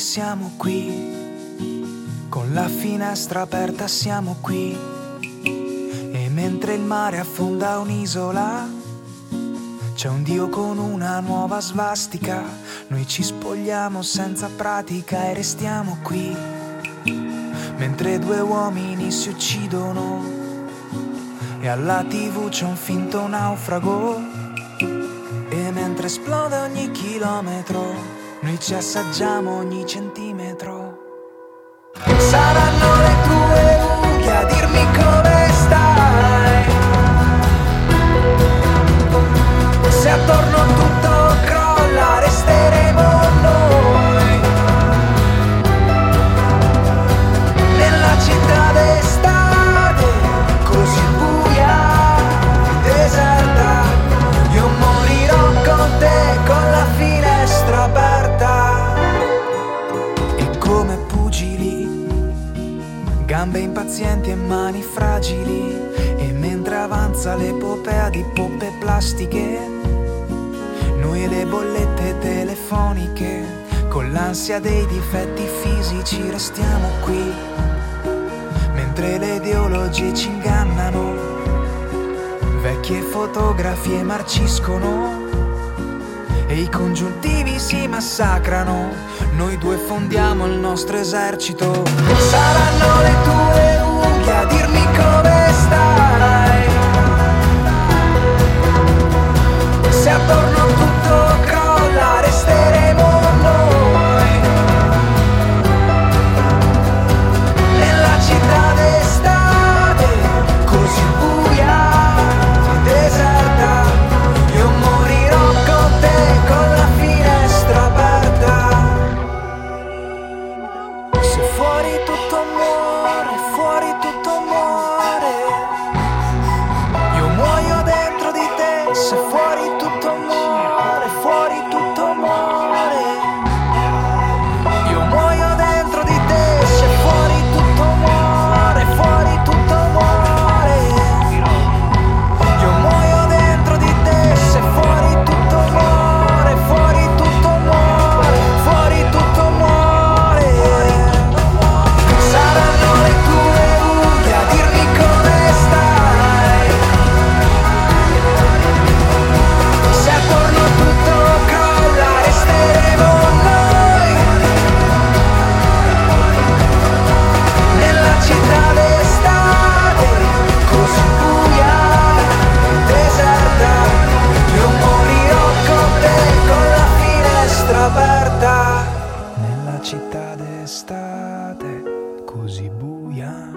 siamo qui. Con la finestra aperta siamo qui. E mentre il mare affonda un'isola, c'è un Dio con una nuova svastica. Noi ci spogliamo senza pratica e restiamo qui. Mentre due uomini si uccidono e alla tv c'è un finto naufrago. E mentre esplode ogni chilometro, noi ci assaggiamo ogni centimetro. Saranno le gambe impazienti e mani fragili. E mentre avanza l'epopea di poppe plastiche, noi le bollette telefoniche, con l'ansia dei difetti fisici restiamo qui. Mentre le ideologie ci ingannano, vecchie fotografie marciscono e i congiuntivi si massacrano. Noi due fondiamo il nostro esercito. Saranno le tue unghie a dirmi come fuori tutto muore, città d'estate, così buia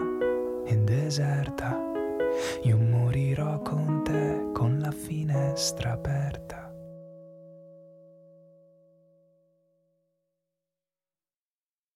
e deserta. Io morirò con te con la finestra aperta.